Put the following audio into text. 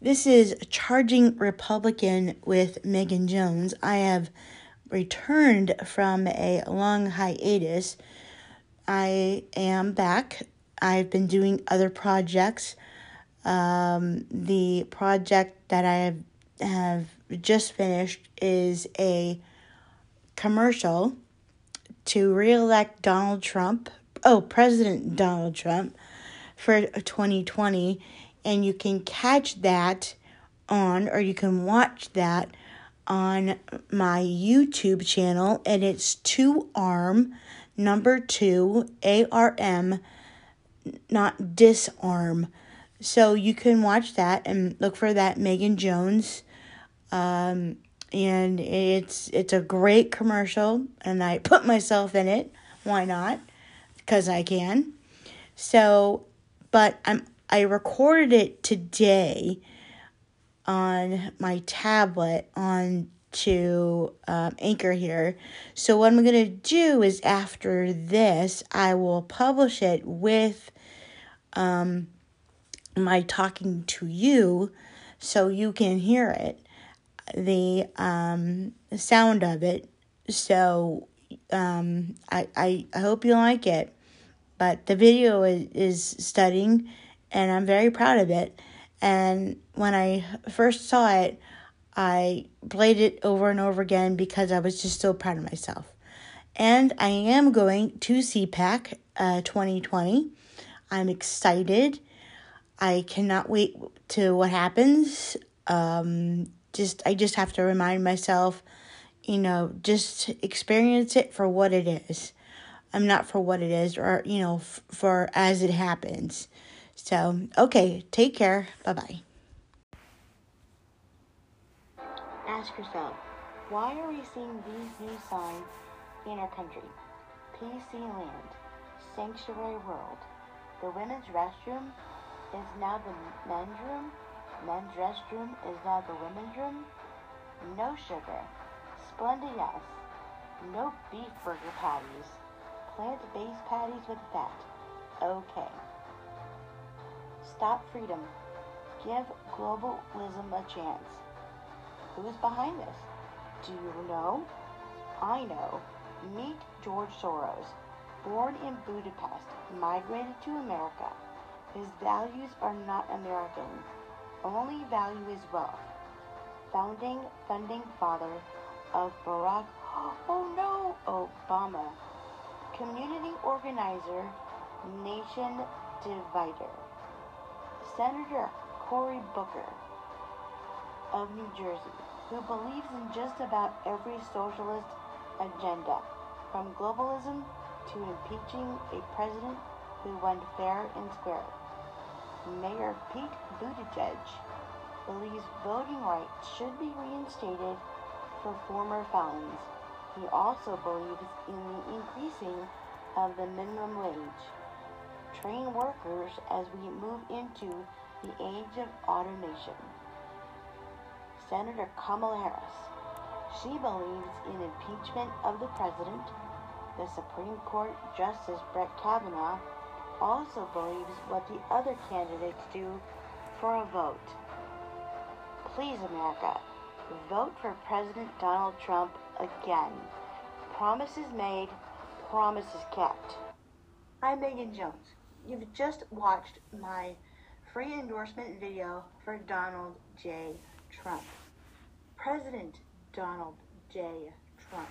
This is Charging Republican with Megan Jones. I have returned from a long hiatus. I am back. I've been doing other projects. Um, the project that I have, have just finished is a commercial to reelect Donald Trump, oh, President Donald Trump for 2020 and you can catch that on or you can watch that on my YouTube channel and it's two arm number two ARM not disarm. So you can watch that and look for that Megan Jones um, and it's it's a great commercial and I put myself in it. Why not? Because I can. So but I'm I recorded it today on my tablet on to um, anchor here. So what I'm going to do is after this, I will publish it with um, my talking to you so you can hear it, the um, sound of it. So um, I, I, I hope you like it. But the video is, is studying and I'm very proud of it. And when I first saw it, I played it over and over again because I was just so proud of myself. And I am going to CPAC uh, 2020. I'm excited. I cannot wait to what happens. Um, just I just have to remind myself, you know, just experience it for what it is. I'm not for what it is, or you know, f- for as it happens. So, okay, take care. Bye bye. Ask yourself, why are we seeing these new signs in our country? PC land, sanctuary world. The women's restroom is now the men's room. Men's restroom is now the women's room. No sugar. Splenda yes. No beef burger patties. Plant-based patties with fat. Okay. Stop freedom. Give globalism a chance. Who's behind this? Do you know? I know. Meet George Soros. Born in Budapest, migrated to America. His values are not American. Only value is wealth. Founding, funding father of Barack, oh no, Obama. Community organizer, nation divider. Senator Cory Booker of New Jersey, who believes in just about every socialist agenda, from globalism to impeaching a president who won fair and square. Mayor Pete Buttigieg believes voting rights should be reinstated for former felons. He also believes in the increasing of the minimum wage train workers as we move into the age of automation. Senator Kamala Harris. She believes in impeachment of the president. The Supreme Court Justice Brett Kavanaugh also believes what the other candidates do for a vote. Please, America, vote for President Donald Trump again. Promises made, promises kept. I'm Megan Jones. You've just watched my free endorsement video for Donald J. Trump. President Donald J. Trump.